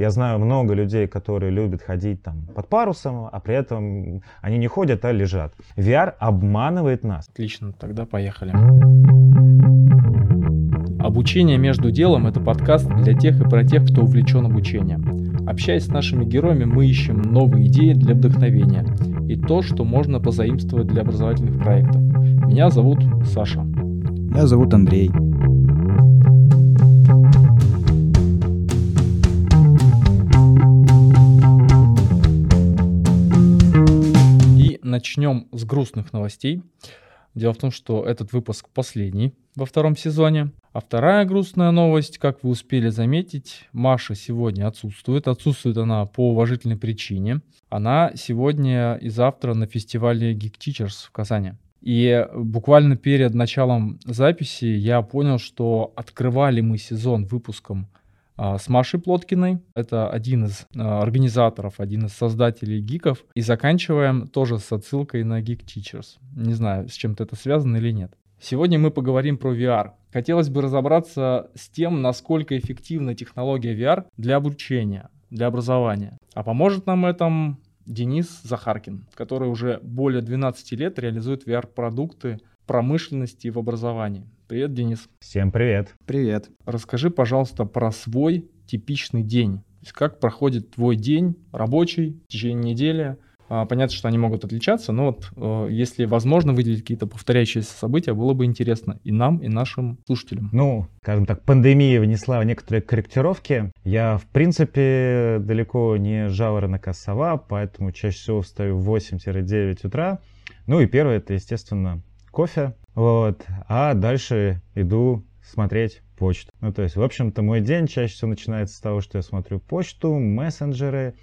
Я знаю много людей, которые любят ходить там под парусом, а при этом они не ходят, а лежат. VR обманывает нас. Отлично, тогда поехали. Обучение между делом – это подкаст для тех и про тех, кто увлечен обучением. Общаясь с нашими героями, мы ищем новые идеи для вдохновения и то, что можно позаимствовать для образовательных проектов. Меня зовут Саша. Меня зовут Андрей. Начнем с грустных новостей. Дело в том, что этот выпуск последний во втором сезоне. А вторая грустная новость, как вы успели заметить, Маша сегодня отсутствует. Отсутствует она по уважительной причине. Она сегодня и завтра на фестивале Geek Teachers в Казани. И буквально перед началом записи я понял, что открывали мы сезон выпуском с Машей Плоткиной. Это один из а, организаторов, один из создателей гиков. И заканчиваем тоже с отсылкой на Geek Teachers. Не знаю, с чем-то это связано или нет. Сегодня мы поговорим про VR. Хотелось бы разобраться с тем, насколько эффективна технология VR для обучения, для образования. А поможет нам этом Денис Захаркин, который уже более 12 лет реализует VR-продукты промышленности в образовании. Привет, Денис. Всем привет. Привет. Расскажи, пожалуйста, про свой типичный день. То есть как проходит твой день рабочий в течение недели – а, понятно, что они могут отличаться, но вот э, если возможно выделить какие-то повторяющиеся события, было бы интересно и нам, и нашим слушателям. Ну, скажем так, пандемия внесла некоторые корректировки. Я, в принципе, далеко не жаворонок, а сова, поэтому чаще всего встаю в 8-9 утра. Ну и первое, это, естественно, кофе. Вот. А дальше иду смотреть почту. Ну, то есть, в общем-то, мой день чаще всего начинается с того, что я смотрю почту, мессенджеры,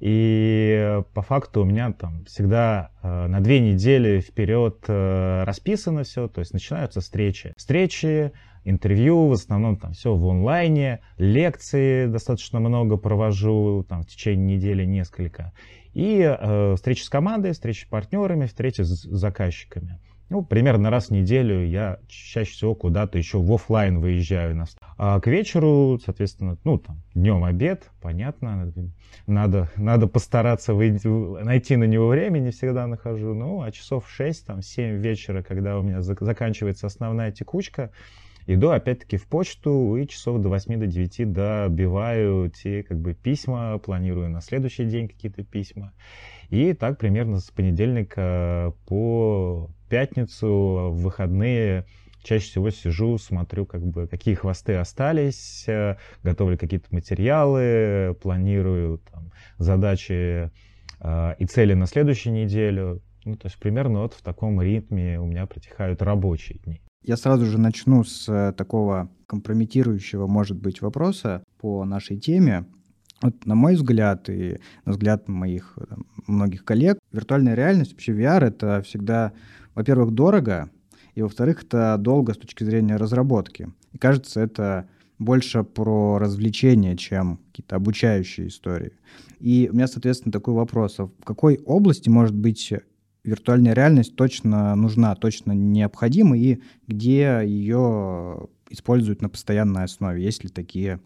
и по факту у меня там всегда э, на две недели вперед э, расписано все, то есть начинаются встречи. Встречи, интервью, в основном там все в онлайне, лекции достаточно много провожу, там в течение недели несколько. И э, встречи с командой, встречи с партнерами, встречи с заказчиками. Ну, примерно раз в неделю я чаще всего куда-то еще в офлайн выезжаю. На... А к вечеру, соответственно, ну, там, днем обед, понятно, надо, надо постараться выйти, найти на него время, не всегда нахожу. Ну, а часов 6, там, 7 вечера, когда у меня заканчивается основная текучка, иду опять-таки в почту и часов до 8 до 9 добиваю те как бы письма, планирую на следующий день какие-то письма. И так примерно с понедельника по пятницу, в выходные чаще всего сижу, смотрю, как бы, какие хвосты остались, э, готовлю какие-то материалы, планирую там, задачи э, и цели на следующую неделю. Ну, то есть примерно вот в таком ритме у меня протекают рабочие дни. Я сразу же начну с э, такого компрометирующего, может быть, вопроса по нашей теме. Вот, на мой взгляд и на взгляд моих там, многих коллег, виртуальная реальность, вообще VR — это всегда во-первых, дорого, и, во-вторых, это долго с точки зрения разработки. И кажется, это больше про развлечения, чем какие-то обучающие истории. И у меня, соответственно, такой вопрос. А в какой области может быть виртуальная реальность точно нужна, точно необходима, и где ее используют на постоянной основе? Есть ли такие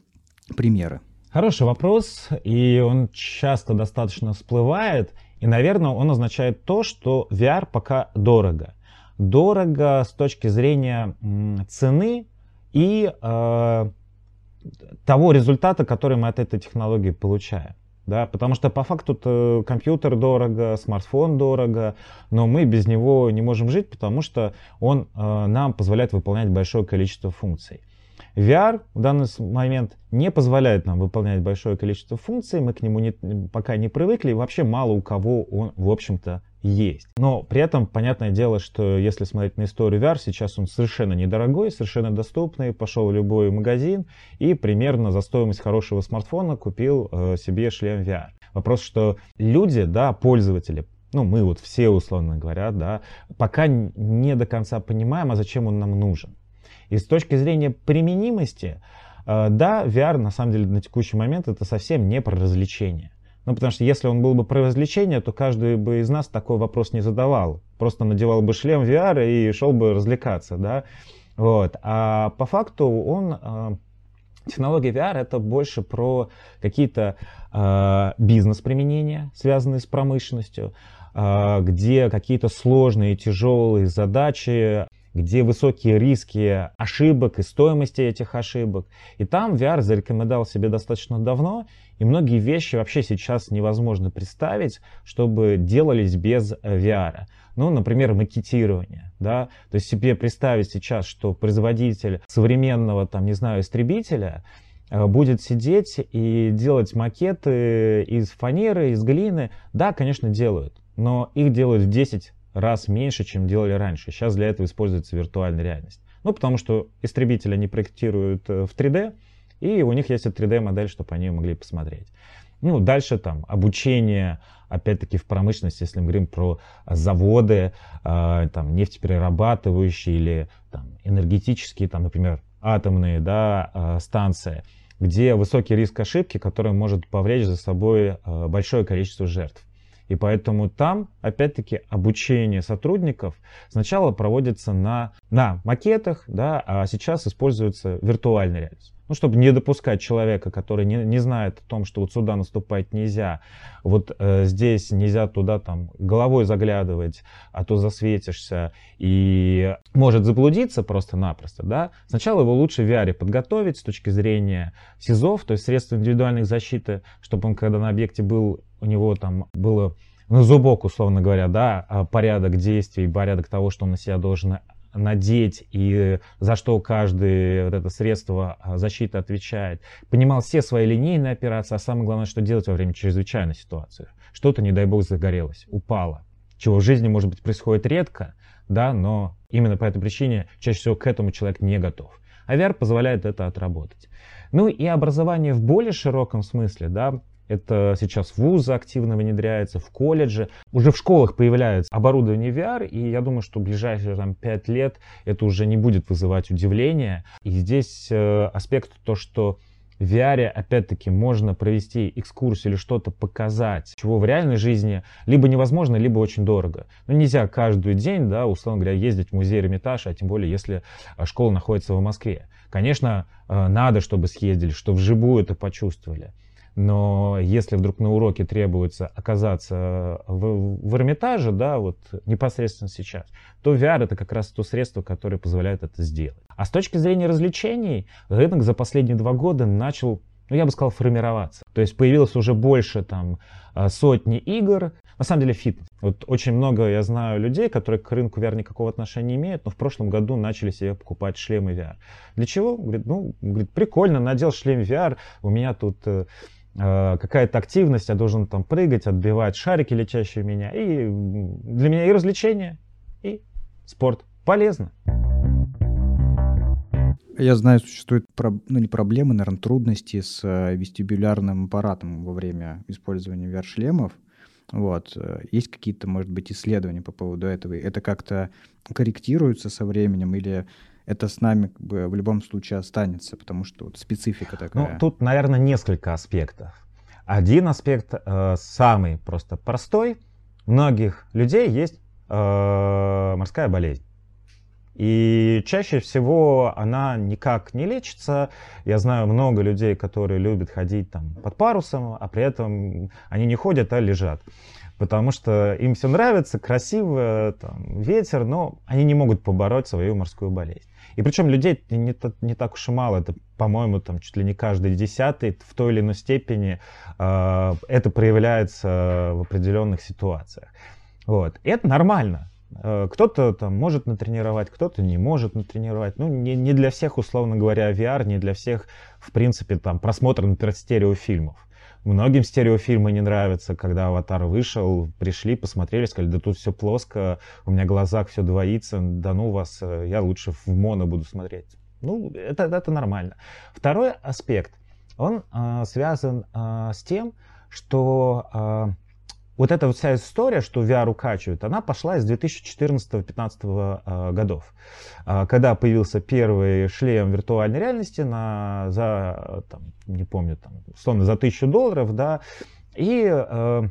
примеры? Хороший вопрос, и он часто достаточно всплывает. И, наверное, он означает то, что VR пока дорого. Дорого с точки зрения цены и э, того результата, который мы от этой технологии получаем. Да, потому что по факту компьютер дорого, смартфон дорого, но мы без него не можем жить, потому что он э, нам позволяет выполнять большое количество функций. VR в данный момент не позволяет нам выполнять большое количество функций, мы к нему не, пока не привыкли, и вообще мало у кого он, в общем-то, есть. Но при этом, понятное дело, что если смотреть на историю VR, сейчас он совершенно недорогой, совершенно доступный, пошел в любой магазин и примерно за стоимость хорошего смартфона купил э, себе шлем VR. Вопрос, что люди, да, пользователи, ну, мы вот все, условно говоря, да, пока не до конца понимаем, а зачем он нам нужен. И с точки зрения применимости, э, да, VR на самом деле на текущий момент это совсем не про развлечение. Ну, потому что если он был бы про развлечение, то каждый бы из нас такой вопрос не задавал. Просто надевал бы шлем VR и шел бы развлекаться, да. Вот. А по факту он э, Технология VR это больше про какие-то э, бизнес-применения, связанные с промышленностью, э, где какие-то сложные, тяжелые задачи, где высокие риски ошибок и стоимости этих ошибок. И там VR зарекомендовал себе достаточно давно, и многие вещи вообще сейчас невозможно представить, чтобы делались без VR. Ну, например, макетирование. Да? То есть себе представить сейчас, что производитель современного, там, не знаю, истребителя э, будет сидеть и делать макеты из фанеры, из глины. Да, конечно, делают, но их делают в 10 раз меньше, чем делали раньше. Сейчас для этого используется виртуальная реальность. Ну, потому что истребители они проектируют э, в 3D, и у них есть 3D-модель, чтобы они могли посмотреть. Ну, дальше там обучение, опять-таки в промышленности, если мы говорим про заводы, э, там, нефтеперерабатывающие или там, энергетические, там, например, атомные да, э, станции, где высокий риск ошибки, который может повлечь за собой э, большое количество жертв. И поэтому там, опять-таки, обучение сотрудников сначала проводится на, на макетах, да, а сейчас используется виртуальная реальность. Ну, чтобы не допускать человека, который не, не знает о том, что вот сюда наступать нельзя, вот э, здесь нельзя туда там головой заглядывать, а то засветишься и может заблудиться просто-напросто, да, сначала его лучше в VR подготовить с точки зрения СИЗОВ, то есть средств индивидуальной защиты, чтобы он, когда на объекте был, у него там было на зубок, условно говоря, да, а порядок действий, порядок того, что он на себя должен надеть и за что каждое вот это средство а, защиты отвечает. Понимал все свои линейные операции, а самое главное, что делать во время чрезвычайной ситуации. Что-то, не дай бог, загорелось, упало. Чего в жизни, может быть, происходит редко, да, но именно по этой причине чаще всего к этому человек не готов. А VR позволяет это отработать. Ну и образование в более широком смысле, да, это сейчас в вузы активно внедряется, в колледже. Уже в школах появляется оборудование VR, и я думаю, что в ближайшие там, 5 лет это уже не будет вызывать удивления. И здесь э, аспект то, что в VR, опять-таки, можно провести экскурсию или что-то показать, чего в реальной жизни либо невозможно, либо очень дорого. Но ну, нельзя каждый день, да, условно говоря, ездить в музей Эрмитаж, а тем более, если э, школа находится в Москве. Конечно, э, надо, чтобы съездили, чтобы вживую это почувствовали. Но если вдруг на уроке требуется оказаться в, в Эрмитаже, да, вот непосредственно сейчас, то VR это как раз то средство, которое позволяет это сделать. А с точки зрения развлечений, рынок за последние два года начал, ну, я бы сказал, формироваться. То есть появилось уже больше там а, сотни игр. На самом деле фитнес. Вот очень много я знаю людей, которые к рынку VR никакого отношения не имеют, но в прошлом году начали себе покупать шлемы VR. Для чего? Говорит, ну, говорит, прикольно, надел шлем VR, у меня тут э, Э, какая-то активность, я должен там прыгать, отбивать шарики, летящие в меня. И для меня и развлечение, и спорт полезно. Я знаю, существуют, ну не проблемы, наверное, трудности с э, вестибулярным аппаратом во время использования VR-шлемов. Вот. Э, есть какие-то, может быть, исследования по поводу этого? Это как-то корректируется со временем или это с нами как бы в любом случае останется, потому что вот специфика такая. Ну, тут, наверное, несколько аспектов. Один аспект э, самый просто простой. У многих людей есть э, морская болезнь. И чаще всего она никак не лечится. Я знаю много людей, которые любят ходить там под парусом, а при этом они не ходят, а лежат потому что им все нравится, красиво, там, ветер, но они не могут побороть свою морскую болезнь. И причем людей не, не так уж и мало, это, по-моему, там чуть ли не каждый десятый в той или иной степени э, это проявляется в определенных ситуациях. Вот. И это нормально. Э, кто-то там может натренировать, кто-то не может натренировать. Ну, не, не для всех, условно говоря, VR, не для всех, в принципе, там, просмотр, например, стереофильмов. Многим стереофильмы не нравятся, когда «Аватар» вышел, пришли, посмотрели, сказали, да тут все плоско, у меня в глазах все двоится, да ну вас, э, я лучше в моно буду смотреть. Ну, это, это нормально. Второй аспект, он э, связан э, с тем, что э, вот эта вот вся история, что VR укачивает, она пошла из 2014-2015 э, годов, э, когда появился первый шлем виртуальной реальности на, за, там, не помню, там, условно, за 1000 долларов, да, и э,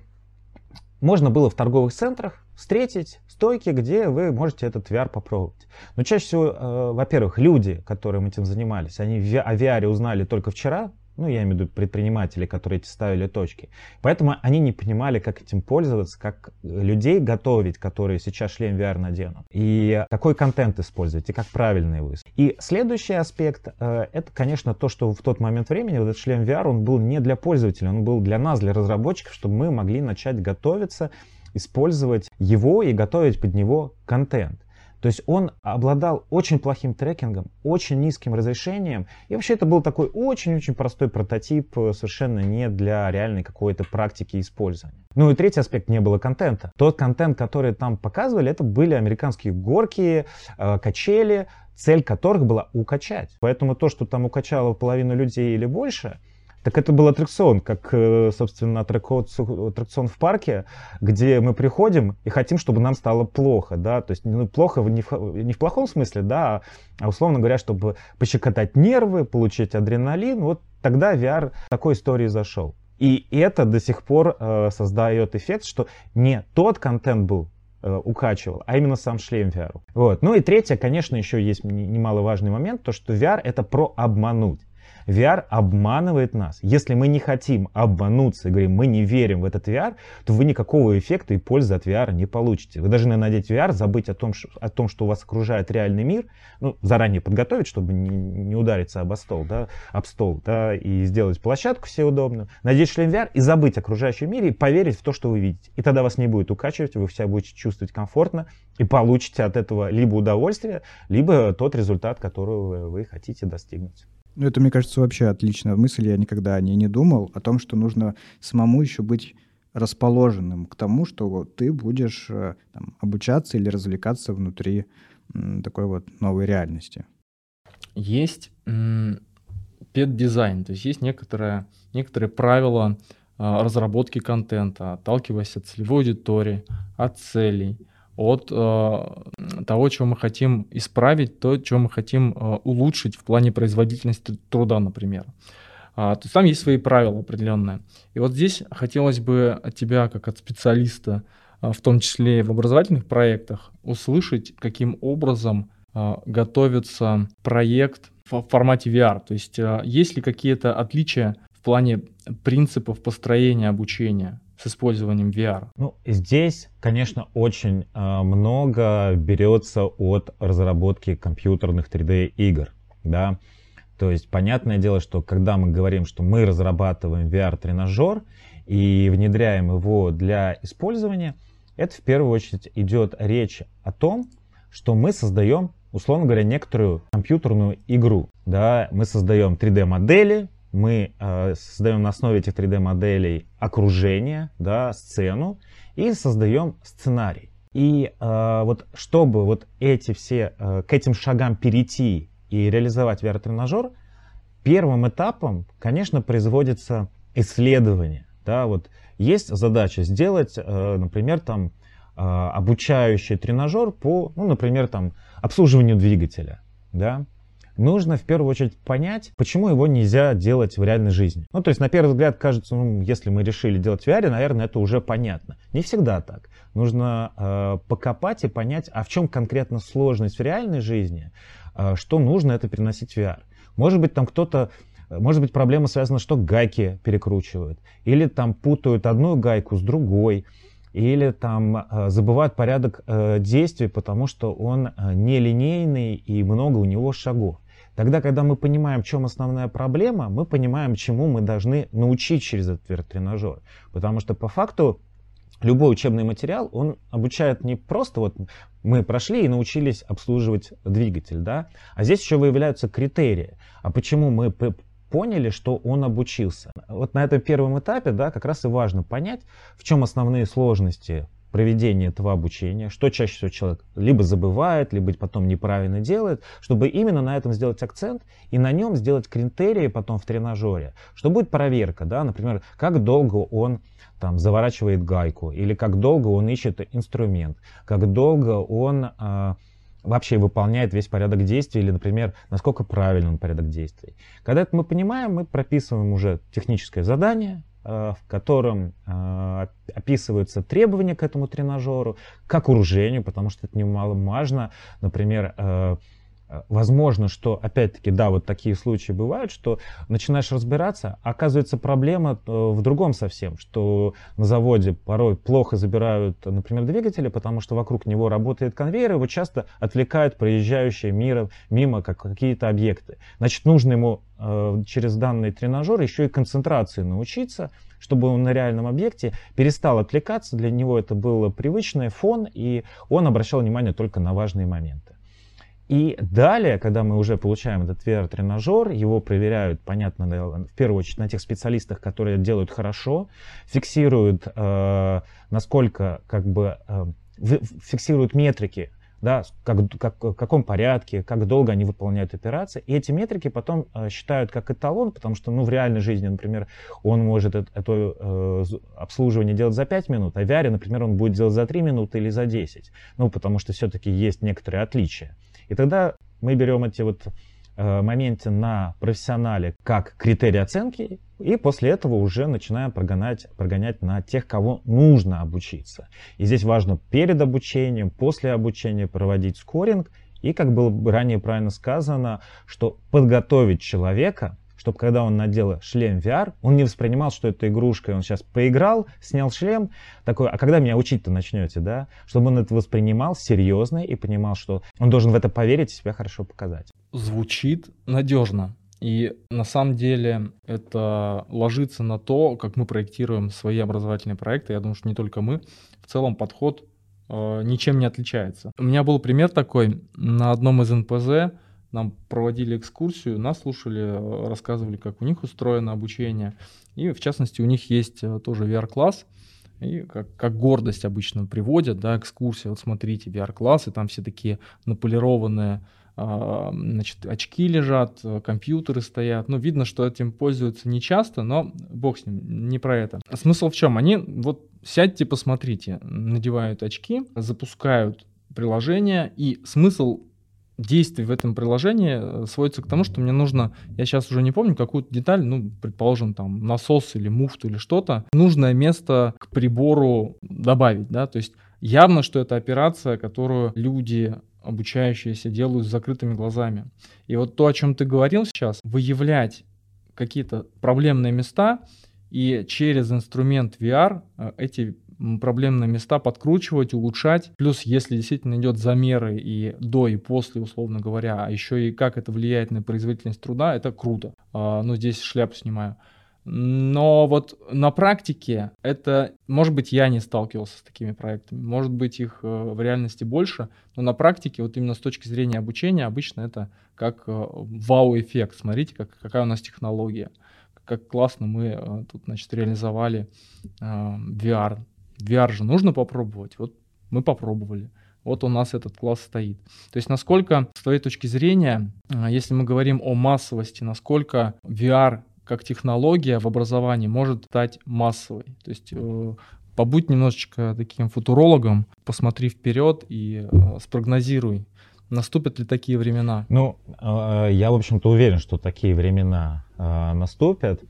можно было в торговых центрах встретить стойки, где вы можете этот VR попробовать. Но чаще всего, э, во-первых, люди, которые этим занимались, они о VR узнали только вчера, ну, я имею в виду предприниматели, которые ставили точки. Поэтому они не понимали, как этим пользоваться, как людей готовить, которые сейчас шлем VR наденут. И какой контент использовать, и как правильно его использовать. И следующий аспект, э, это, конечно, то, что в тот момент времени вот этот шлем VR, он был не для пользователя, он был для нас, для разработчиков, чтобы мы могли начать готовиться, использовать его и готовить под него контент. То есть он обладал очень плохим трекингом, очень низким разрешением. И вообще это был такой очень-очень простой прототип, э, совершенно не для реальной какой-то практики использования. Ну и третий аспект, не было контента. Тот контент, который там показывали, это были американские горки, э, качели, цель которых была укачать. Поэтому то, что там укачало половину людей или больше, так это был аттракцион, как, э, собственно, аттракцион в парке, где мы приходим и хотим, чтобы нам стало плохо, да, то есть ну, плохо не в, не в плохом смысле, да, а условно говоря, чтобы пощекотать нервы, получить адреналин, вот тогда VR такой истории зашел. И это до сих пор э, создает эффект, что не тот контент был э, укачивал, а именно сам шлем VR. Вот. Ну и третье, конечно, еще есть немаловажный момент, то что VR это про обмануть. VR обманывает нас. Если мы не хотим обмануться и говорим, мы не верим в этот VR, то вы никакого эффекта и пользы от VR не получите. Вы должны надеть VR, забыть о том, что, о том, что вас окружает реальный мир, ну, заранее подготовить, чтобы не, не удариться об стол, да, об стол, да, и сделать площадку все удобную, надеть шлем VR и забыть о окружающем мире и поверить в то, что вы видите. И тогда вас не будет укачивать, вы себя будете чувствовать комфортно и получите от этого либо удовольствие, либо тот результат, которого вы хотите достигнуть. Ну, это, мне кажется, вообще отличная мысль. Я никогда о ней не думал. О том, что нужно самому еще быть расположенным к тому, что ты будешь э, там, обучаться или развлекаться внутри такой вот новой реальности. Есть пет-дизайн, то есть есть некоторые, некоторые правила а, разработки контента, отталкиваясь от целевой аудитории, от целей, от э, того, чего мы хотим исправить, то, чего мы хотим э, улучшить в плане производительности труда, например. А, то есть там есть свои правила определенные. И вот здесь хотелось бы от тебя, как от специалиста, а, в том числе в образовательных проектах, услышать, каким образом а, готовится проект в формате VR. То есть а, есть ли какие-то отличия в плане принципов построения обучения? С использованием VR? Ну, здесь, конечно, очень э, много берется от разработки компьютерных 3D игр, да. То есть, понятное дело, что когда мы говорим, что мы разрабатываем VR-тренажер и внедряем его для использования, это в первую очередь идет речь о том, что мы создаем, условно говоря, некоторую компьютерную игру. Да? Мы создаем 3D-модели, мы э, создаем на основе этих 3D-моделей окружение, да, сцену и создаем сценарий. И э, вот чтобы вот эти все, э, к этим шагам перейти и реализовать VR-тренажер, первым этапом, конечно, производится исследование. Да, вот есть задача сделать, э, например, там, э, обучающий тренажер по, ну, например, там, обслуживанию двигателя. Да? Нужно в первую очередь понять, почему его нельзя делать в реальной жизни. Ну, то есть, на первый взгляд, кажется, ну, если мы решили делать в VR, наверное, это уже понятно. Не всегда так. Нужно э, покопать и понять, а в чем конкретно сложность в реальной жизни, э, что нужно это переносить в VR. Может быть, там кто-то может быть, проблема связана, что гайки перекручивают, или там путают одну гайку с другой, или там э, забывают порядок э, действий, потому что он э, нелинейный и много у него шагов. Тогда, когда мы понимаем, в чем основная проблема, мы понимаем, чему мы должны научить через этот тренажер. Потому что по факту любой учебный материал, он обучает не просто вот мы прошли и научились обслуживать двигатель, да, а здесь еще выявляются критерии. А почему мы поняли, что он обучился? Вот на этом первом этапе, да, как раз и важно понять, в чем основные сложности проведения этого обучения, что чаще всего человек либо забывает, либо потом неправильно делает, чтобы именно на этом сделать акцент и на нем сделать критерии потом в тренажере, что будет проверка, да, например, как долго он там заворачивает гайку, или как долго он ищет инструмент, как долго он э, вообще выполняет весь порядок действий, или, например, насколько правильный он порядок действий. Когда это мы понимаем, мы прописываем уже техническое задание, в котором описываются требования к этому тренажеру, как вооружению, потому что это немаловажно. Например, Э, возможно, что, опять-таки, да, вот такие случаи бывают, что начинаешь разбираться, а оказывается проблема э, в другом совсем, что на заводе порой плохо забирают, например, двигатели, потому что вокруг него работает конвейер, его часто отвлекают проезжающие мира, мимо как какие-то объекты. Значит, нужно ему э, через данный тренажер еще и концентрации научиться, чтобы он на реальном объекте перестал отвлекаться, для него это был привычный фон, и он обращал внимание только на важные моменты. И далее, когда мы уже получаем этот VR-тренажер, его проверяют, понятно, в первую очередь на тех специалистах, которые делают хорошо, фиксируют, э, насколько, как бы, э, фиксируют метрики, да, как, как, в каком порядке, как долго они выполняют операции. И эти метрики потом э, считают как эталон, потому что, ну, в реальной жизни, например, он может это, это э, обслуживание делать за 5 минут, а в VR, например, он будет делать за 3 минуты или за 10. Ну, потому что все-таки есть некоторые отличия. И тогда мы берем эти вот э, моменты на профессионале как критерий оценки, и после этого уже начинаем прогонять, прогонять на тех, кого нужно обучиться. И здесь важно перед обучением, после обучения проводить скоринг, и, как было ранее правильно сказано, что подготовить человека чтобы когда он надел шлем VR, он не воспринимал, что это игрушка, он сейчас поиграл, снял шлем, такой, а когда меня учить-то начнете, да? Чтобы он это воспринимал серьезно и понимал, что он должен в это поверить и себя хорошо показать. Звучит надежно. И на самом деле это ложится на то, как мы проектируем свои образовательные проекты. Я думаю, что не только мы. В целом подход э, ничем не отличается. У меня был пример такой на одном из НПЗ нам проводили экскурсию, нас слушали, э, рассказывали, как у них устроено обучение. И, в частности, у них есть э, тоже VR-класс, и как, как гордость обычно приводят, да, экскурсия, вот смотрите, VR-класс, и там все такие наполированные а, значит, очки лежат, э, компьютеры стоят. Ну, видно, что этим пользуются не часто, но бог с ним, не про это. Смысл в чем? Они вот сядьте, посмотрите, надевают очки, запускают приложение, и смысл действий в этом приложении э, сводится к тому, что мне нужно, я сейчас уже не помню, какую-то деталь, ну, предположим, там, насос или муфту или что-то, нужное место к прибору добавить, да, то есть явно, что это операция, которую люди обучающиеся делают с закрытыми глазами. И вот то, о чем ты говорил сейчас, выявлять какие-то проблемные места и через инструмент VR э, эти проблемные места подкручивать, улучшать. Плюс, если действительно идет замеры и до, и после, условно говоря, а еще и как это влияет на производительность труда, это круто. А, ну, здесь шляпу снимаю. Но вот на практике это, может быть, я не сталкивался с такими проектами, может быть, их э, в реальности больше, но на практике, вот именно с точки зрения обучения, обычно это как э, вау-эффект. Смотрите, как, какая у нас технология, как классно мы э, тут, значит, реализовали VR VR же нужно попробовать. Вот мы попробовали. Вот у нас этот класс стоит. То есть насколько, с твоей точки зрения, а, если мы говорим о массовости, насколько VR как технология в образовании может стать массовой? То есть э, побудь немножечко таким футурологом, посмотри вперед и э, спрогнозируй, наступят ли такие времена. Ну, э, я, в общем-то, уверен, что такие времена наступят.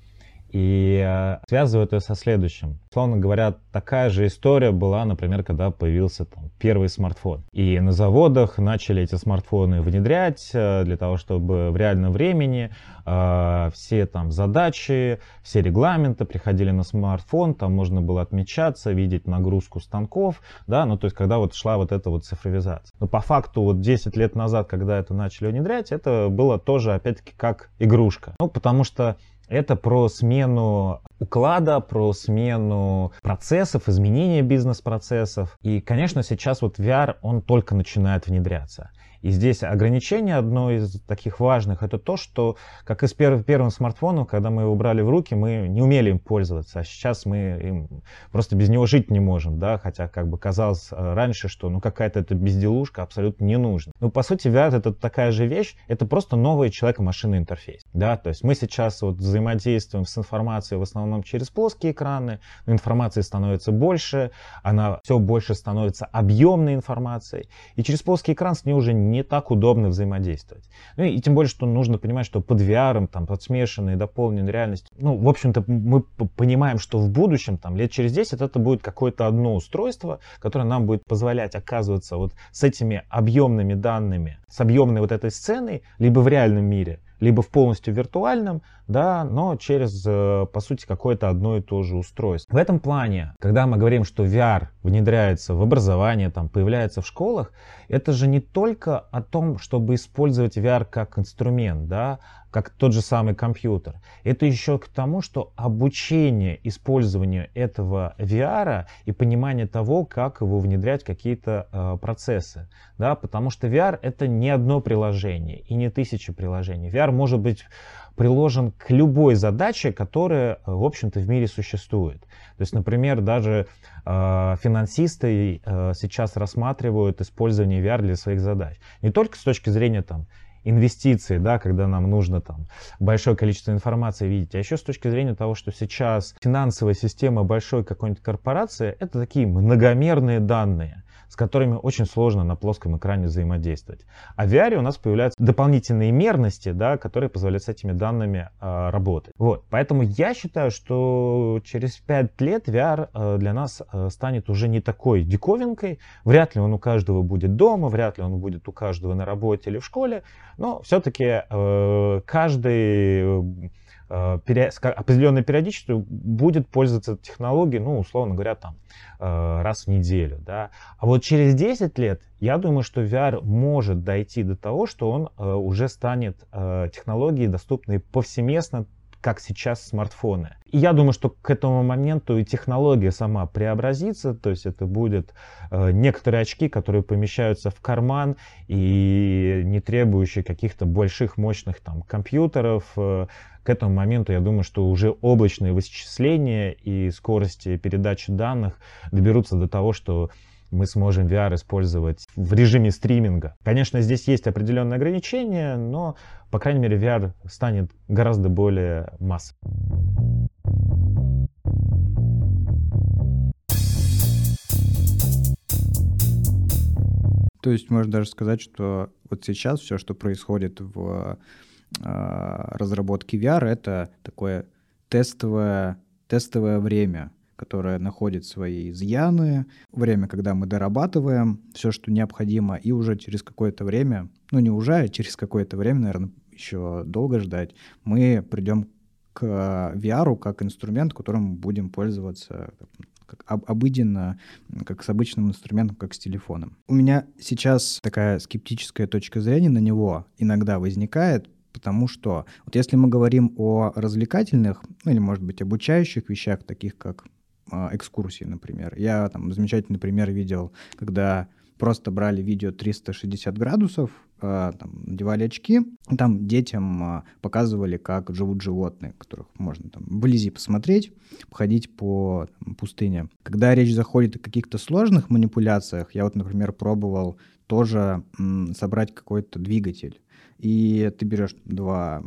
И э, связываю это со следующим. Словно говоря, такая же история была, например, когда появился там, первый смартфон. И на заводах начали эти смартфоны внедрять э, для того, чтобы в реальном времени э, все там задачи, все регламенты приходили на смартфон, там можно было отмечаться, видеть нагрузку станков, да, ну то есть когда вот шла вот эта вот цифровизация. Но по факту вот 10 лет назад, когда это начали внедрять, это было тоже опять-таки как игрушка. Ну потому что это про смену уклада, про смену процессов, изменение бизнес-процессов. И, конечно, сейчас вот VR, он только начинает внедряться. И здесь ограничение одно из таких важных, это то, что, как и с первым, первым смартфоном, когда мы его брали в руки, мы не умели им пользоваться, а сейчас мы им просто без него жить не можем, да, хотя как бы казалось э, раньше, что ну какая-то эта безделушка абсолютно не нужна. Ну, по сути, VR это такая же вещь, это просто новый человек-машинный интерфейс, да, то есть мы сейчас вот взаимодействуем с информацией в основном через плоские экраны, информации становится больше, она все больше становится объемной информацией, и через плоский экран с ней уже не так удобно взаимодействовать. Ну и тем более, что нужно понимать, что под VR, там, под смешанной дополненной реальностью, ну, в общем-то, мы понимаем, что в будущем, там, лет через 10 это будет какое-то одно устройство, которое нам будет позволять оказываться вот с этими объемными данными, с объемной вот этой сценой, либо в реальном мире, либо в полностью виртуальном, да, но через, э, по сути, какое-то одно и то же устройство. В этом плане, когда мы говорим, что VR внедряется в образование, там, появляется в школах, это же не только о том, чтобы использовать VR как инструмент, да, как тот же самый компьютер. Это еще к тому, что обучение использованию этого VR и понимание того, как его внедрять в какие-то э, процессы. Да, потому что VR это не одно приложение и не тысячи приложений. VR может быть приложен к любой задаче, которая, в общем-то, в мире существует. То есть, например, даже э, финансисты э, сейчас рассматривают использование VR для своих задач. Не только с точки зрения там, инвестиции, да, когда нам нужно там большое количество информации видеть, а еще с точки зрения того, что сейчас финансовая система большой какой-нибудь корпорации, это такие многомерные данные с которыми очень сложно на плоском экране взаимодействовать. А в VR у нас появляются дополнительные мерности, да, которые позволяют с этими данными э, работать. Вот. Поэтому я считаю, что через 5 лет VR э, для нас э, станет уже не такой диковинкой. Вряд ли он у каждого будет дома, вряд ли он будет у каждого на работе или в школе, но все-таки э, каждый Э, с определенной периодичностью будет пользоваться технологией, ну, условно говоря, там, э, раз в неделю, да. А вот через 10 лет, я думаю, что VR может дойти до того, что он э, уже станет технологией, доступной повсеместно как сейчас смартфоны. И я думаю, что к этому моменту и технология сама преобразится, то есть это будут э, некоторые очки, которые помещаются в карман и не требующие каких-то больших мощных там компьютеров. Э, к этому моменту я думаю, что уже облачные вычисления и скорости передачи данных доберутся до того, что мы сможем VR использовать в режиме стриминга. Конечно, здесь есть определенные ограничения, но, по крайней мере, VR станет гораздо более массовым. То есть можно даже сказать, что вот сейчас все, что происходит в э, разработке VR, это такое тестовое, тестовое время которая находит свои изъяны, время, когда мы дорабатываем все, что необходимо, и уже через какое-то время, ну не уже, а через какое-то время, наверное, еще долго ждать, мы придем к VR как инструмент, которым будем пользоваться как обыденно, как с обычным инструментом, как с телефоном. У меня сейчас такая скептическая точка зрения на него иногда возникает, потому что вот если мы говорим о развлекательных, ну или, может быть, обучающих вещах, таких как экскурсии, например. Я там замечательный пример видел, когда просто брали видео 360 градусов, э, там, надевали очки, и там детям э, показывали, как живут животные, которых можно там вблизи посмотреть, походить по там, пустыне. Когда речь заходит о каких-то сложных манипуляциях, я вот, например, пробовал тоже собрать какой-то двигатель. И ты берешь два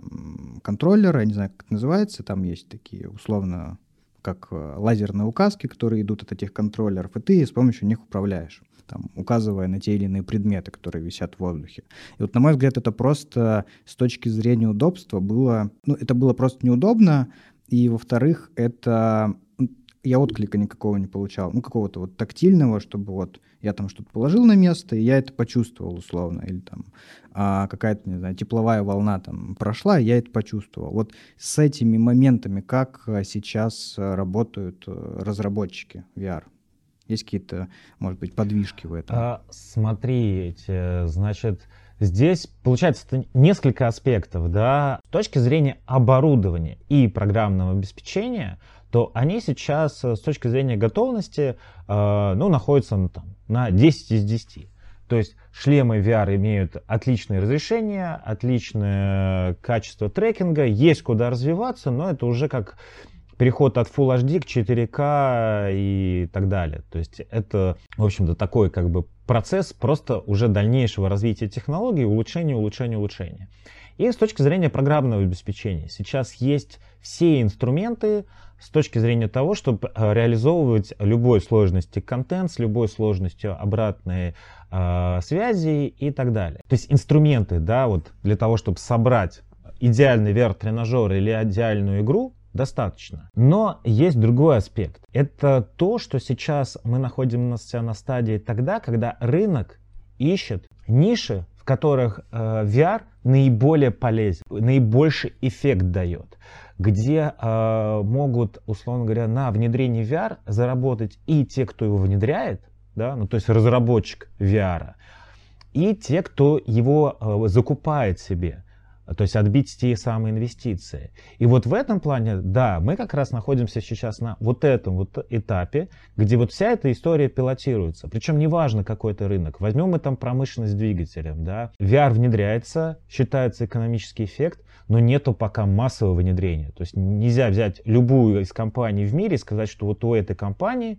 контроллера, я не знаю, как это называется, там есть такие условно как э, лазерные указки, которые идут от этих контроллеров, и ты с помощью них управляешь там, указывая на те или иные предметы, которые висят в воздухе. И вот, на мой взгляд, это просто с точки зрения удобства было, ну, это было просто неудобно, и, во-вторых, это я отклика никакого не получал, ну, какого-то вот тактильного, чтобы вот я там что-то положил на место, и я это почувствовал условно, или там а, какая-то, не знаю, тепловая волна там прошла, и я это почувствовал. Вот с этими моментами как а, сейчас а, работают э, разработчики VR? Есть какие-то, может быть, подвижки в этом? А, смотрите, значит, Здесь получается несколько аспектов, да, с точки зрения оборудования и программного обеспечения, то они сейчас э, с точки зрения готовности, э, ну, находятся ну, там, на 10 из 10. То есть шлемы VR имеют отличное разрешение, отличное качество трекинга, есть куда развиваться, но это уже как переход от Full HD к 4K и так далее. То есть это, в общем-то, такой как бы процесс просто уже дальнейшего развития технологий, улучшения, улучшения, улучшения. И с точки зрения программного обеспечения, сейчас есть все инструменты, с точки зрения того, чтобы э, реализовывать любой сложности контент с любой сложностью обратной э, связи и так далее. То есть инструменты, да, вот для того, чтобы собрать идеальный VR-тренажер или идеальную игру, достаточно. Но есть другой аспект. Это то, что сейчас мы находимся на стадии тогда, когда рынок ищет ниши, в которых э, VR наиболее полезен, наибольший эффект дает, где э, могут, условно говоря, на внедрении VR заработать и те, кто его внедряет, да, ну то есть разработчик VR, и те, кто его э, закупает себе то есть отбить те самые инвестиции. И вот в этом плане, да, мы как раз находимся сейчас на вот этом вот этапе, где вот вся эта история пилотируется. Причем неважно, какой это рынок. Возьмем мы там промышленность двигателем, да. VR внедряется, считается экономический эффект, но нету пока массового внедрения. То есть нельзя взять любую из компаний в мире и сказать, что вот у этой компании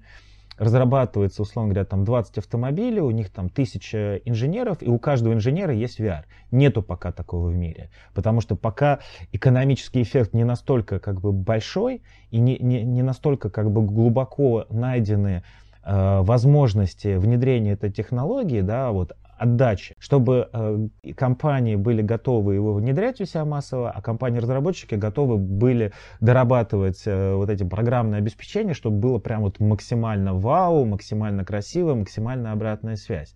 разрабатывается, условно говоря, там 20 автомобилей, у них там 1000 инженеров, и у каждого инженера есть VR. Нету пока такого в мире, потому что пока экономический эффект не настолько как бы большой и не, не, не настолько как бы глубоко найдены э, возможности внедрения этой технологии, да, вот отдачи, чтобы э, компании были готовы его внедрять у себя массово, а компании-разработчики готовы были дорабатывать э, вот эти программные обеспечения, чтобы было прям вот максимально вау, максимально красиво, максимально обратная связь.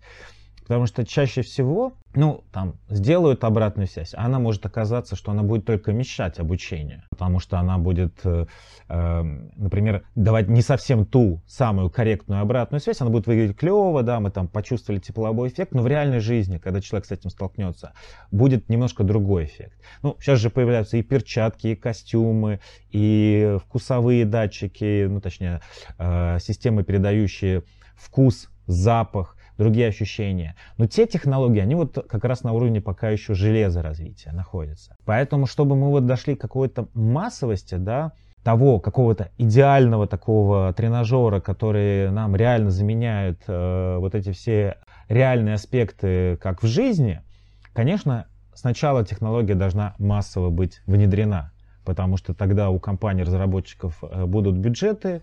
Потому что чаще всего, ну, там, сделают обратную связь, а она может оказаться, что она будет только мешать обучению. Потому что она будет, э, э, например, давать не совсем ту самую корректную обратную связь, она будет выглядеть клево, да, мы там почувствовали тепловой эффект, но в реальной жизни, когда человек с этим столкнется, будет немножко другой эффект. Ну, сейчас же появляются и перчатки, и костюмы, и вкусовые датчики, ну, точнее, э, системы, передающие вкус, запах, другие ощущения. Но те технологии, они вот как раз на уровне пока еще железа развития находятся. Поэтому, чтобы мы вот дошли к какой-то массовости, да, того какого-то идеального такого тренажера, который нам реально заменяет э, вот эти все реальные аспекты, как в жизни, конечно, сначала технология должна массово быть внедрена потому что тогда у компаний-разработчиков э, будут бюджеты,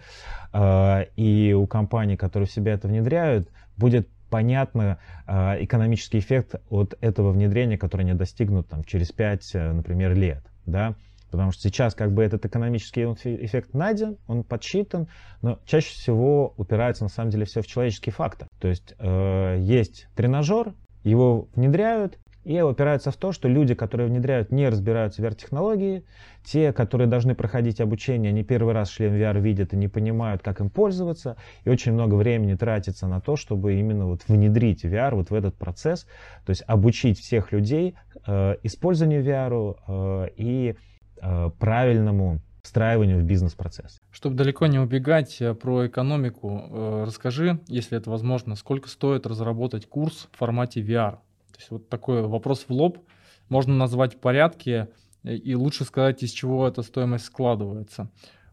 э, и у компаний, которые в себя это внедряют, будет понятно э, экономический эффект от этого внедрения, который не достигнут там, через 5, э, например, лет. Да? Потому что сейчас как бы этот экономический эффект найден, он подсчитан, но чаще всего упирается на самом деле все в человеческий фактор. То есть э, есть тренажер, его внедряют, и опираются в то, что люди, которые внедряют, не разбираются в VR-технологии. Те, которые должны проходить обучение, они первый раз шлем VR видят и не понимают, как им пользоваться. И очень много времени тратится на то, чтобы именно вот внедрить VR вот в этот процесс. То есть обучить всех людей э, использованию VR э, и э, правильному встраиванию в бизнес-процесс. Чтобы далеко не убегать э, про экономику, э, расскажи, если это возможно, сколько стоит разработать курс в формате VR? Есть вот такой вопрос в лоб. Можно назвать порядки э, и лучше сказать, из чего эта стоимость складывается.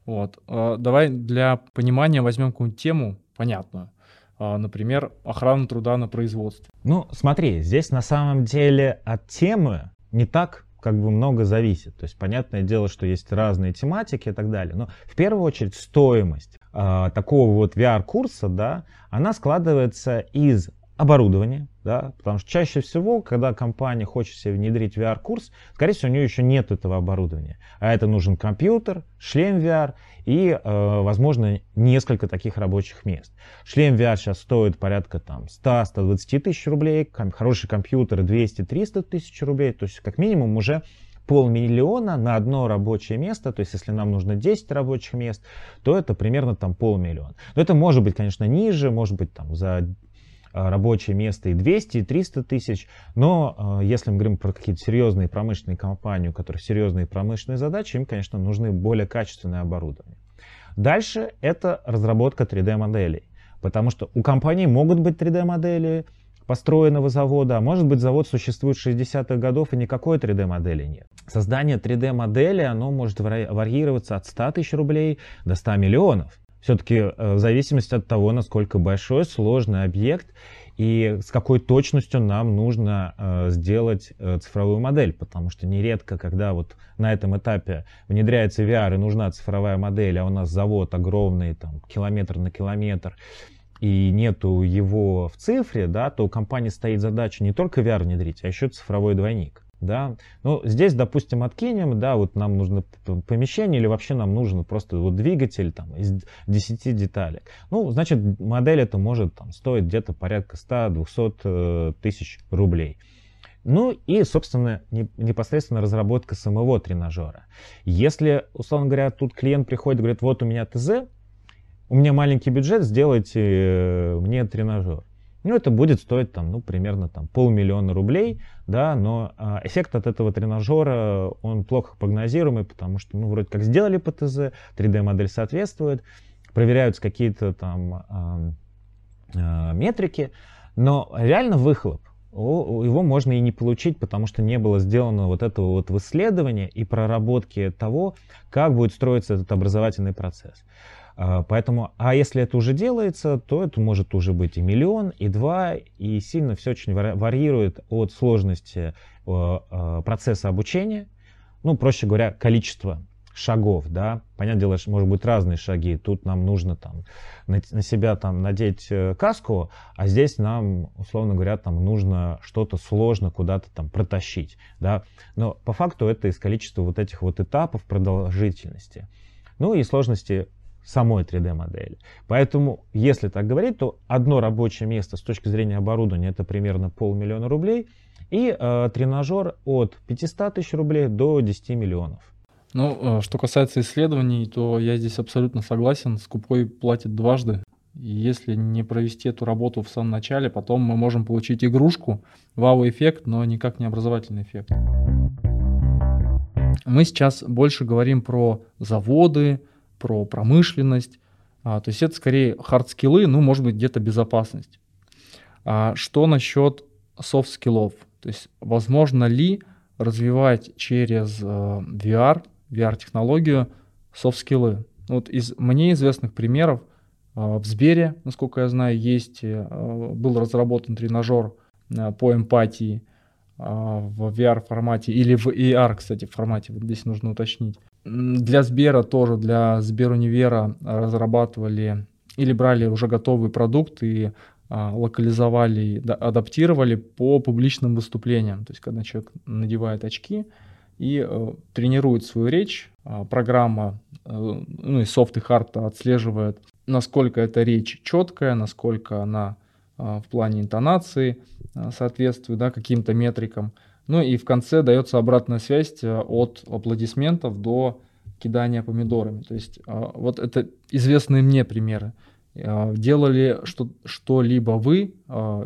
Вот. А, давай для понимания возьмем какую-нибудь тему понятную. А, например, охрана труда на производстве. Ну, смотри, здесь на самом деле от темы не так как бы много зависит. То есть понятное дело, что есть разные тематики и так далее. Но в первую очередь стоимость э, такого вот VR-курса, да, она складывается из оборудование, да, потому что чаще всего, когда компания хочет себе внедрить VR-курс, скорее всего, у нее еще нет этого оборудования. А это нужен компьютер, шлем VR и, э, возможно, несколько таких рабочих мест. Шлем VR сейчас стоит порядка там 100-120 тысяч рублей, ком- хороший компьютер 200-300 тысяч рублей, то есть как минимум уже полмиллиона на одно рабочее место, то есть если нам нужно 10 рабочих мест, то это примерно там полмиллиона. Но это может быть, конечно, ниже, может быть там за рабочее место и 200, и 300 тысяч. Но э, если мы говорим про какие-то серьезные промышленные компании, у которых серьезные промышленные задачи, им, конечно, нужны более качественное оборудование. Дальше это разработка 3D-моделей. Потому что у компаний могут быть 3D-модели, построенного завода, а может быть завод существует с 60-х годов и никакой 3D-модели нет. Создание 3D-модели, оно может варьироваться от 100 тысяч рублей до 100 миллионов. Все-таки э, в зависимости от того, насколько большой, сложный объект и с какой точностью нам нужно э, сделать э, цифровую модель, потому что нередко, когда вот на этом этапе внедряется VR и нужна цифровая модель, а у нас завод огромный, там, километр на километр, и нету его в цифре, да, то у компании стоит задача не только VR внедрить, а еще цифровой двойник. Да? Ну, здесь, допустим, откинем, да, вот нам нужно помещение или вообще нам нужен просто вот двигатель там, из 10 деталек. Ну, значит, модель это может там, стоить где-то порядка 100-200 э, тысяч рублей. Ну и, собственно, непосредственно разработка самого тренажера. Если, условно говоря, тут клиент приходит и говорит, вот у меня ТЗ, у меня маленький бюджет, сделайте э, мне тренажер. Ну, это будет стоить там, ну, примерно там полмиллиона рублей, да, но а, эффект от этого тренажера, он плохо прогнозируемый, потому что, ну, вроде как сделали ПТЗ, 3D-модель соответствует, проверяются какие-то там а, а, метрики, но реально выхлоп, его можно и не получить, потому что не было сделано вот этого вот исследования и проработки того, как будет строиться этот образовательный процесс. А, поэтому, а если это уже делается, то это может уже быть и миллион, и два, и сильно все очень варьирует от сложности а, процесса обучения, ну, проще говоря, количество шагов, да, понятное дело, что может быть разные шаги, тут нам нужно там на, на себя там надеть э, каску, а здесь нам, условно говоря, там нужно что-то сложно куда-то там протащить, да, но по факту это из количества вот этих вот этапов продолжительности. Ну и сложности самой 3D-модели. Поэтому, если так говорить, то одно рабочее место с точки зрения оборудования это примерно полмиллиона рублей, и э, тренажер от 500 тысяч рублей до 10 миллионов. Ну, э, что касается исследований, то я здесь абсолютно согласен. Скупой платит дважды. И если не провести эту работу в самом начале, потом мы можем получить игрушку, вау-эффект, но никак не образовательный эффект. Мы сейчас больше говорим про заводы, про промышленность. А, то есть это скорее хард-скиллы, ну, может быть, где-то безопасность. А что насчет софт-скиллов? То есть возможно ли развивать через э, VR, VR-технологию софт-скиллы? Вот из мне известных примеров э, в Сбере, насколько я знаю, есть, э, был разработан тренажер э, по эмпатии э, в VR-формате или в AR, кстати, формате, вот здесь нужно уточнить. Для Сбера тоже, для Сберунивера разрабатывали или брали уже готовый продукт и а, локализовали, да, адаптировали по публичным выступлениям. То есть, когда человек надевает очки и э, тренирует свою речь, э, программа, э, ну и софт и хард отслеживает, насколько эта речь четкая, насколько она в плане интонации э, соответствует да, каким-то метрикам. Ну и в конце дается обратная связь э, от аплодисментов до кидания помидорами. То есть э, вот это известные мне примеры. Делали что, что-либо вы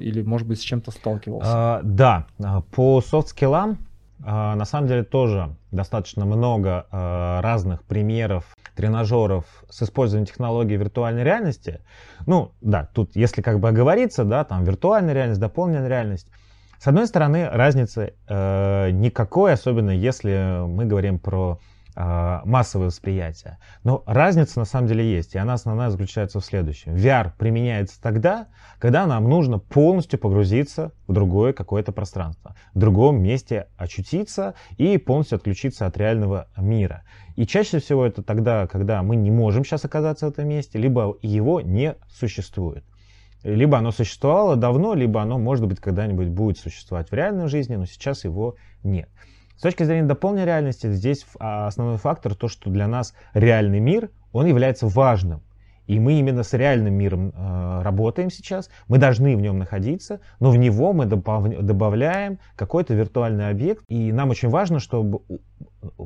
или, может быть, с чем-то сталкивался? А, да, по софт-скиллам на самом деле тоже достаточно много разных примеров тренажеров с использованием технологий виртуальной реальности. Ну, да, тут если как бы оговориться, да, там виртуальная реальность, дополненная реальность. С одной стороны, разницы э, никакой, особенно если мы говорим про э, массовое восприятие. Но разница на самом деле есть, и она основная заключается в следующем. VR применяется тогда, когда нам нужно полностью погрузиться в другое какое-то пространство, в другом месте очутиться и полностью отключиться от реального мира. И чаще всего это тогда, когда мы не можем сейчас оказаться в этом месте, либо его не существует. Либо оно существовало давно, либо оно, может быть, когда-нибудь будет существовать в реальной жизни, но сейчас его нет. С точки зрения дополненной реальности, здесь а, основной фактор то, что для нас реальный мир, он является важным. И мы именно с реальным миром э, работаем сейчас, мы должны в нем находиться, но в него мы добавляем какой-то виртуальный объект. И нам очень важно, чтобы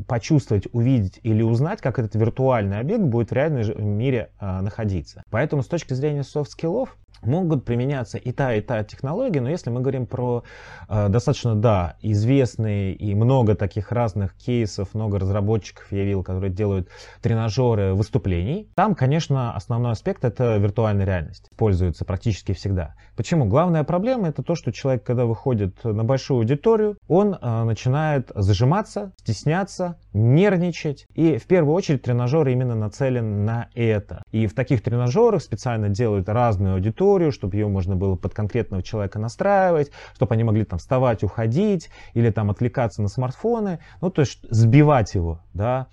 почувствовать, увидеть или узнать, как этот виртуальный объект будет в реальном мире э, находиться. Поэтому с точки зрения софт-скиллов, могут применяться и та, и та технология, но если мы говорим про э, достаточно, да, известные и много таких разных кейсов, много разработчиков я видел, которые делают тренажеры выступлений, там, конечно, основной аспект это виртуальная реальность, пользуется практически всегда. Почему? Главная проблема это то, что человек, когда выходит на большую аудиторию, он э, начинает зажиматься, стесняться, нервничать. И в первую очередь тренажер именно нацелен на это. И в таких тренажерах специально делают разную аудиторию, чтобы ее можно было под конкретного человека настраивать, чтобы они могли там вставать, уходить или там отвлекаться на смартфоны. Ну, то есть сбивать его, да.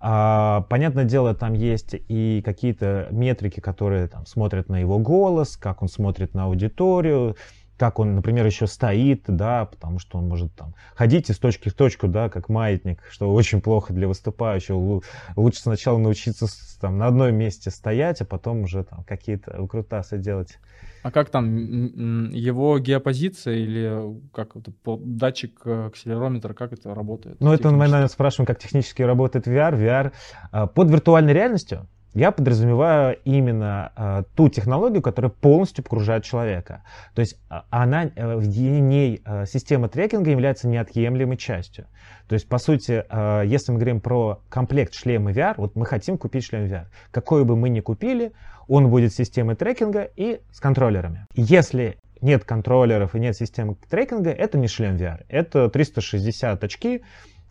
А, понятное дело, там есть и какие-то метрики, которые там, смотрят на его голос, как он смотрит на аудиторию, как он, например, еще стоит, да, потому что он может там ходить из точки в точку, да, как маятник, что очень плохо для выступающего. Лучше сначала научиться там на одном месте стоять, а потом уже там какие-то выкрутасы делать. А как там его геопозиция или как это, датчик э, акселерометра, как это работает? Ну, это мы, наверное, спрашиваем, как технически работает VR. VR а, под виртуальной реальностью я подразумеваю именно э, ту технологию, которая полностью погружает человека. То есть а, она, э, в ней э, система трекинга является неотъемлемой частью. То есть, по сути, э, если мы говорим про комплект шлема VR, вот мы хотим купить шлем VR. Какой бы мы ни купили, он будет с системой трекинга и с контроллерами. Если нет контроллеров и нет системы трекинга, это не шлем VR. Это 360 очки,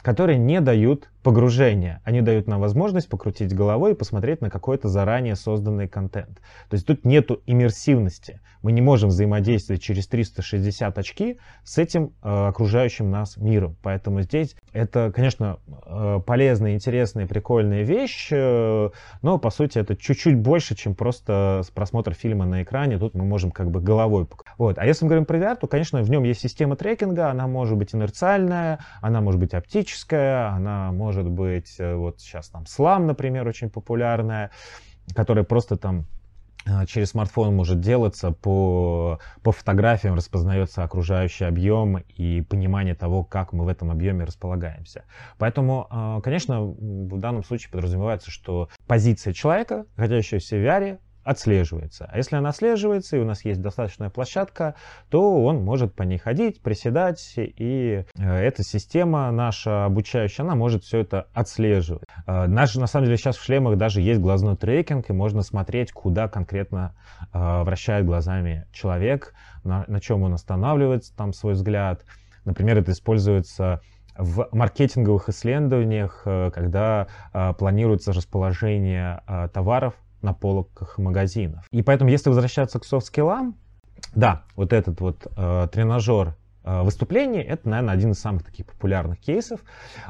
которые не дают погружения. Они дают нам возможность покрутить головой и посмотреть на какой-то заранее созданный контент. То есть тут нету иммерсивности. Мы не можем взаимодействовать через 360 очки с этим э, окружающим нас миром. Поэтому здесь это, конечно, э, полезная, интересная, прикольная вещь, э, но по сути это чуть-чуть больше, чем просто просмотр фильма на экране. Тут мы можем как бы головой. Вот. А если мы говорим про VR, то, конечно, в нем есть система трекинга. Она может быть инерциальная, она может быть оптическая, она может быть, э, вот сейчас там слам, например, очень популярная, которая просто там через смартфон может делаться, по, по фотографиям распознается окружающий объем и понимание того, как мы в этом объеме располагаемся. Поэтому, э, конечно, в данном случае подразумевается, что позиция человека, находящегося в VR, отслеживается. А если она отслеживается, и у нас есть достаточная площадка, то он может по ней ходить, приседать, и э, эта система наша обучающая, она может все это отслеживать. Э, наш, на самом деле сейчас в шлемах даже есть глазной трекинг, и можно смотреть, куда конкретно э, вращает глазами человек, на, на чем он останавливается, там свой взгляд. Например, это используется в маркетинговых исследованиях, когда планируется расположение товаров на полках магазинов. И поэтому, если возвращаться к софт-скиллам, да, вот этот вот э, тренажер э, выступлений, это, наверное, один из самых таких популярных кейсов.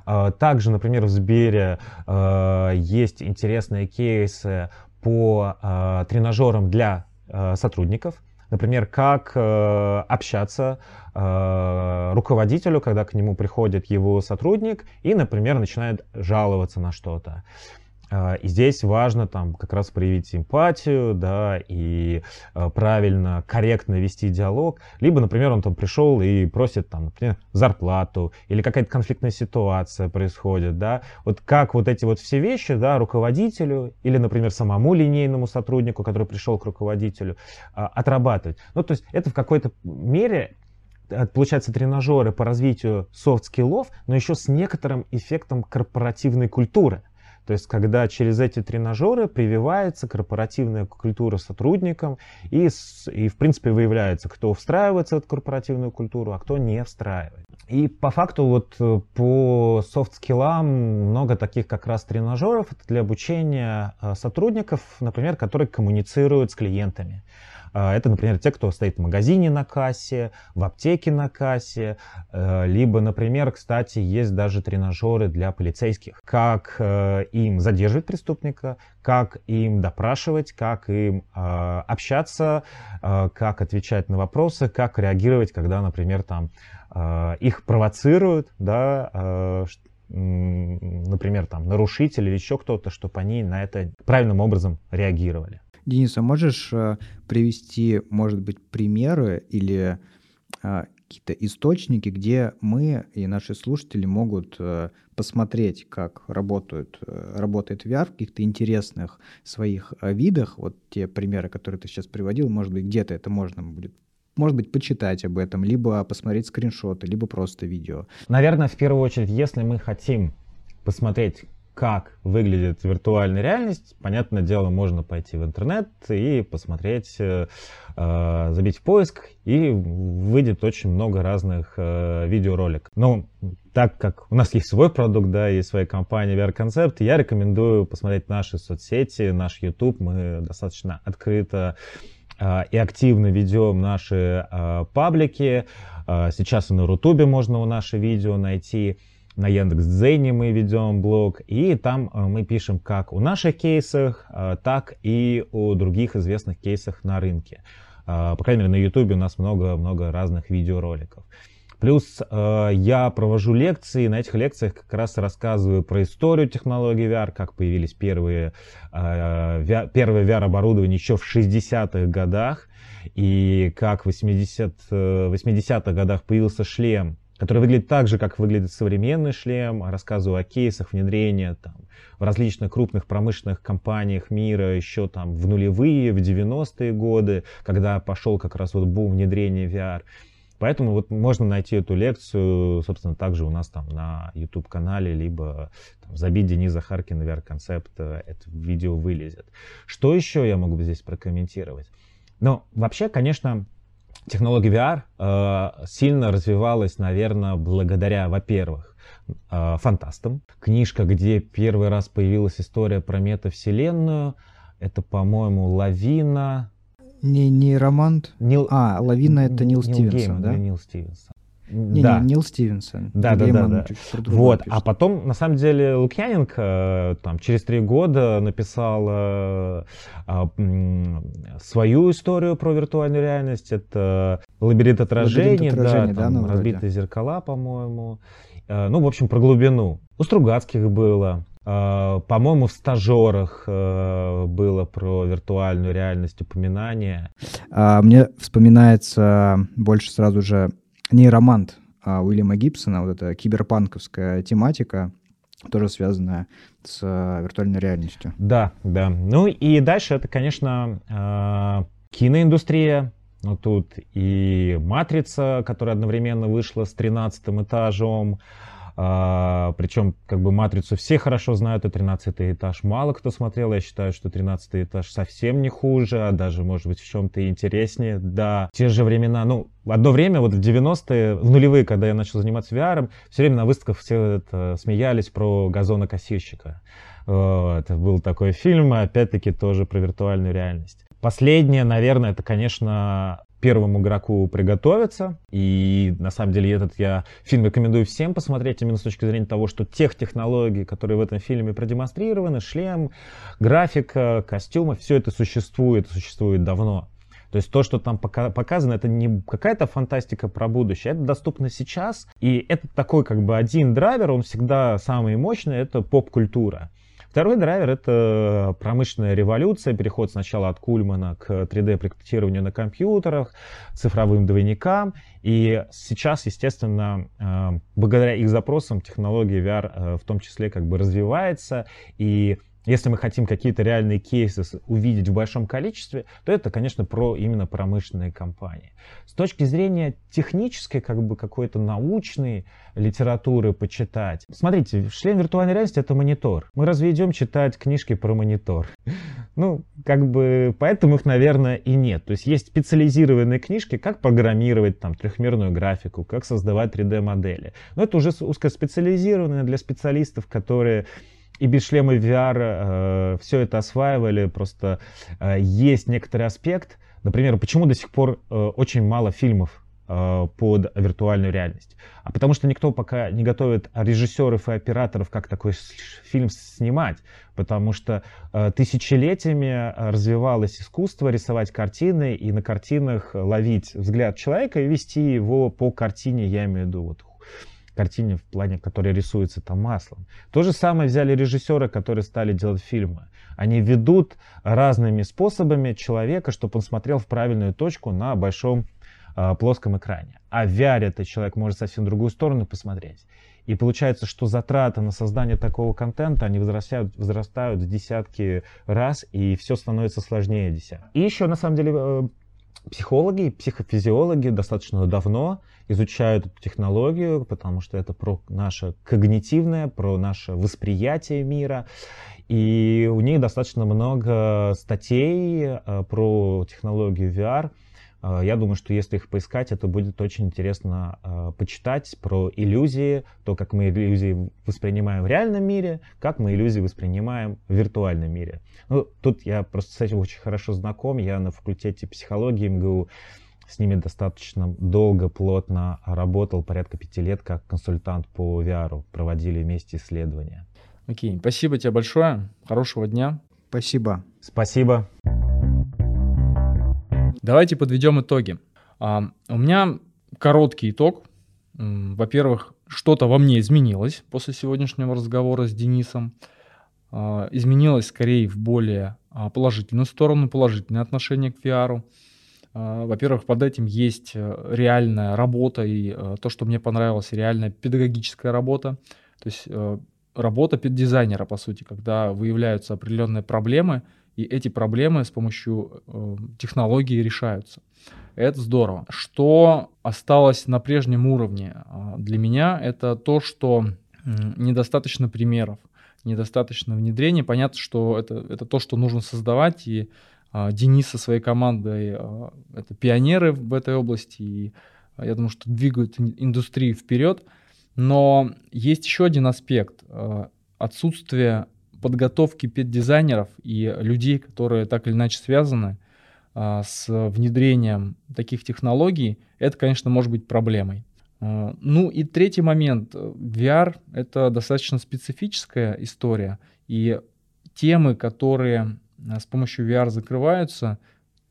Э, также, например, в Сбере э, есть интересные кейсы по э, тренажерам для э, сотрудников. Например, как э, общаться э, руководителю, когда к нему приходит его сотрудник и, например, начинает жаловаться на что-то. А, и здесь важно там как раз проявить эмпатию, да, и а, правильно, корректно вести диалог. Либо, например, он там пришел и просит там, например, зарплату, или какая-то конфликтная ситуация происходит, да. Вот как вот эти вот все вещи, да, руководителю или, например, самому линейному сотруднику, который пришел к руководителю, а, отрабатывать. Ну, то есть это в какой-то мере э, получается, тренажеры по развитию софт-скиллов, но еще с некоторым эффектом корпоративной культуры. То есть, когда через эти тренажеры прививается корпоративная культура сотрудникам и, и в принципе, выявляется, кто встраивается в эту корпоративную культуру, а кто не встраивает. И по факту вот э, по софт-скиллам много таких как раз тренажеров для обучения э, сотрудников, например, которые коммуницируют с клиентами. А, это, например, те, кто стоит в магазине на кассе, в аптеке на кассе, э, либо, например, кстати, есть даже тренажеры для полицейских. Как э, им задерживать преступника, как им допрашивать, как им э, общаться, как отвечать на вопросы, как реагировать, когда, например, там их провоцируют, да, например, там нарушитель или еще кто-то, чтобы они на это правильным образом реагировали. Денис, а можешь э, привести, может быть, примеры или э, какие-то источники, где мы и наши слушатели могут э, посмотреть, как работают, работает VR в каких-то интересных своих видах. Вот те примеры, которые ты сейчас приводил, может быть, где-то это можно будет может быть, почитать об этом, либо посмотреть скриншоты, либо просто видео. Наверное, в первую очередь, если мы хотим посмотреть, как выглядит виртуальная реальность, понятное дело, можно пойти в интернет и посмотреть, э, э, забить в поиск, и выйдет очень много разных э, видеороликов. Но так как у нас есть свой продукт, да, есть своя компания VR Concept, я рекомендую посмотреть наши соцсети, наш YouTube. Мы достаточно открыто и активно ведем наши паблики. Сейчас и на Рутубе можно наши видео найти. На Яндекс.Дзене мы ведем блог, и там мы пишем как о наших кейсах, так и о других известных кейсах на рынке. По крайней мере, на YouTube у нас много-много разных видеороликов. Плюс э, я провожу лекции, на этих лекциях как раз рассказываю про историю технологий VR, как появились первые, э, первое VR-оборудование еще в 60-х годах, и как в 80, 80-х э, годах появился шлем, который выглядит так же, как выглядит современный шлем. Рассказываю о кейсах внедрения там, в различных крупных промышленных компаниях мира еще там в нулевые, в 90-е годы, когда пошел как раз вот бум внедрения VR. Поэтому вот можно найти эту лекцию, собственно, также у нас там на YouTube-канале, либо там, забить Дениза Харкина VR-концепт, э, это видео вылезет. Что еще я могу здесь прокомментировать? Ну, вообще, конечно, технология VR э, сильно развивалась, наверное, благодаря, во-первых, э, фантастам. Книжка, где первый раз появилась история про метавселенную, это, по-моему, «Лавина», не, не Романт? Нил... А, Лавина это Нил, Нил Стивенсон, Гейман, да? Нил Стивенсон. Не, да. не, Нил Стивенсон. Да, да, да, да. Вот, пишет. а потом, на самом деле, Лукьяненко э, там через три года написал э, э, свою историю про виртуальную реальность. Это лабиринт отражений, лабиринт отражений да, там да, разбитые вроде. зеркала, по-моему. Э, ну, в общем, про глубину. У Стругацких было. А, по-моему, в стажерах э, было про виртуальную реальность упоминание. А, мне вспоминается больше сразу же нейромант а, Уильяма Гибсона, вот эта киберпанковская тематика, тоже связанная с виртуальной реальностью. Да, да. Ну и дальше это, конечно, киноиндустрия, ну, тут и «Матрица», которая одновременно вышла с тринадцатым этажом, а, причем, как бы, «Матрицу» все хорошо знают, а 13 этаж мало кто смотрел. Я считаю, что 13 этаж совсем не хуже, а даже, может быть, в чем-то интереснее. Да, те же времена, ну, одно время, вот в 90-е, в нулевые, когда я начал заниматься VR, все время на выставках все это смеялись про газонокосильщика. Вот, был такой фильм, опять-таки тоже про виртуальную реальность. Последнее, наверное, это, конечно, первому игроку приготовиться. И на самом деле этот я фильм рекомендую всем посмотреть именно с точки зрения того, что тех технологий, которые в этом фильме продемонстрированы, шлем, графика, костюмы, все это существует, существует давно. То есть то, что там показано, это не какая-то фантастика про будущее, это доступно сейчас. И это такой как бы один драйвер, он всегда самый мощный, это поп-культура. Второй драйвер — это промышленная революция, переход сначала от Кульмана к 3D-проектированию на компьютерах, цифровым двойникам. И сейчас, естественно, э, благодаря их запросам технология VR э, в том числе как бы развивается, и если мы хотим какие-то реальные кейсы увидеть в большом количестве, то это, конечно, про именно промышленные компании. С точки зрения технической, как бы какой-то научной литературы почитать. Смотрите, шлем виртуальной реальности это монитор. Мы разве идем читать книжки про монитор? Ну, как бы, поэтому их, наверное, и нет. То есть есть специализированные книжки, как программировать там трехмерную графику, как создавать 3D-модели. Но это уже узкоспециализированные для специалистов, которые и без шлема VR э, все это осваивали. Просто э, есть некоторый аспект. Например, почему до сих пор э, очень мало фильмов э, под виртуальную реальность? А потому что никто пока не готовит режиссеров и операторов, как такой фильм снимать. Потому что э, тысячелетиями развивалось искусство рисовать картины и на картинах ловить взгляд человека и вести его по картине, я имею в виду вот картине в плане, которая рисуется там маслом. То же самое взяли режиссеры, которые стали делать фильмы. Они ведут разными способами человека, чтобы он смотрел в правильную точку на большом э, плоском экране. А в VR этот человек может совсем другую сторону посмотреть. И получается, что затраты на создание такого контента, они возрастают, возрастают в десятки раз, и все становится сложнее десятки. И еще, на самом деле, э, психологи, психофизиологи достаточно давно изучают эту технологию, потому что это про наше когнитивное, про наше восприятие мира. И у них достаточно много статей э, про технологию VR. Э, я думаю, что если их поискать, это будет очень интересно э, почитать про иллюзии, то, как мы иллюзии воспринимаем в реальном мире, как мы иллюзии воспринимаем в виртуальном мире. Ну, тут я просто с этим очень хорошо знаком. Я на факультете психологии МГУ с ними достаточно долго, плотно работал, порядка пяти лет, как консультант по VR. Проводили вместе исследования. Окей, спасибо тебе большое. Хорошего дня. Спасибо. Спасибо. Давайте подведем итоги. А, у меня короткий итог. Во-первых, что-то во мне изменилось после сегодняшнего разговора с Денисом. А, изменилось скорее в более а, положительную сторону, положительное отношение к VR. А, во-первых, под этим есть э, реальная работа и э, то, что мне понравилось, реальная педагогическая работа. То есть э, работа дизайнера, по сути, когда выявляются определенные проблемы, и эти проблемы с помощью технологий решаются. Это здорово. Что осталось на прежнем уровне э, для меня, это то, что недостаточно примеров, недостаточно внедрения. Понятно, что это, это то, что нужно создавать, и Денис со своей командой э, это пионеры в этой области, и э, я думаю, что двигают индустрию вперед. Но есть еще один аспект. Отсутствие подготовки педдизайнеров и людей, которые так или иначе связаны а, с внедрением таких технологий, это, конечно, может быть проблемой. А, ну и третий момент. VR — это достаточно специфическая история, и темы, которые а, с помощью VR закрываются,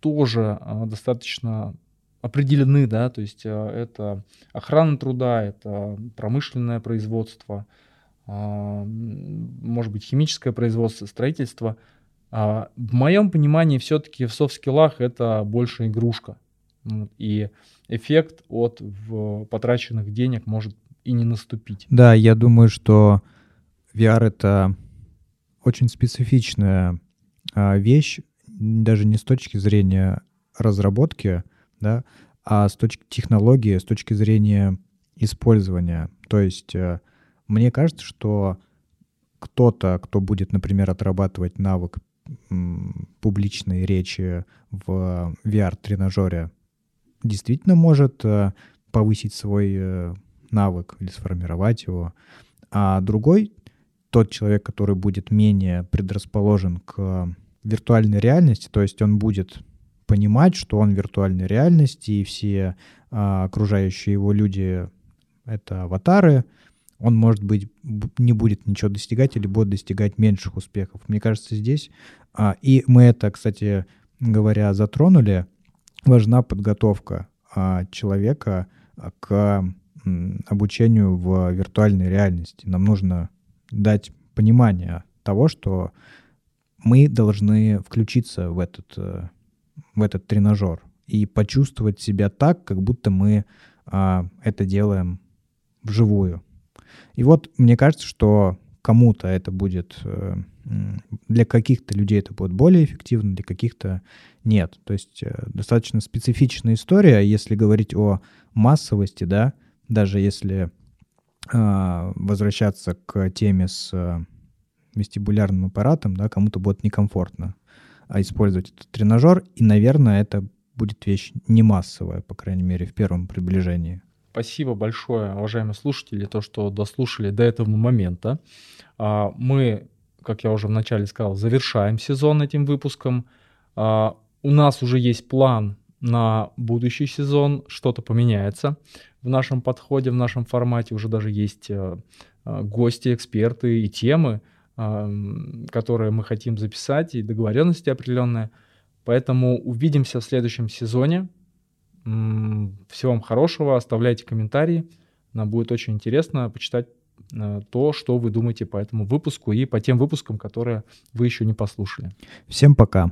тоже а, достаточно определены, да, то есть а, это охрана труда, это промышленное производство, может быть, химическое производство, строительство. А, в моем понимании все-таки в софт-скиллах это больше игрушка. И эффект от потраченных денег может и не наступить. Да, я думаю, что VR — это очень специфичная вещь, даже не с точки зрения разработки, да, а с точки технологии, с точки зрения использования. То есть э, мне кажется, что кто-то, кто будет, например, отрабатывать навык публичной речи в VR-тренажере, действительно может э, повысить свой э, навык или сформировать его. А другой, тот человек, который будет менее предрасположен к виртуальной реальности, то есть он будет понимать, что он в виртуальной реальности, и все а, окружающие его люди — это аватары, он, может быть, не будет ничего достигать или будет достигать меньших успехов. Мне кажется, здесь, а, и мы это, кстати говоря, затронули, важна подготовка а, человека к обучению в виртуальной реальности. Нам нужно дать понимание того, что мы должны включиться в этот, э, в этот тренажер и почувствовать себя так, как будто мы а, это делаем вживую. И вот мне кажется, что кому-то это будет, э, для каких-то людей это будет более эффективно, для каких-то нет. То есть э, достаточно специфичная история, если говорить о массовости, да, даже если а, возвращаться к теме с вестибулярным аппаратом, да, кому-то будет некомфортно а использовать этот тренажер, и, наверное, это будет вещь не массовая, по крайней мере, в первом приближении. Спасибо большое, уважаемые слушатели, то, что дослушали до этого момента. А, мы, как я уже вначале сказал, завершаем сезон этим выпуском. А, у нас уже есть план на будущий сезон, что-то поменяется в нашем подходе, в нашем формате. Уже даже есть э, э, гости, эксперты и темы, которые мы хотим записать, и договоренности определенные. Поэтому увидимся в следующем сезоне. Всего вам хорошего, оставляйте комментарии. Нам будет очень интересно почитать э, то, что вы думаете по этому выпуску и по тем выпускам, которые вы еще не послушали. Всем пока.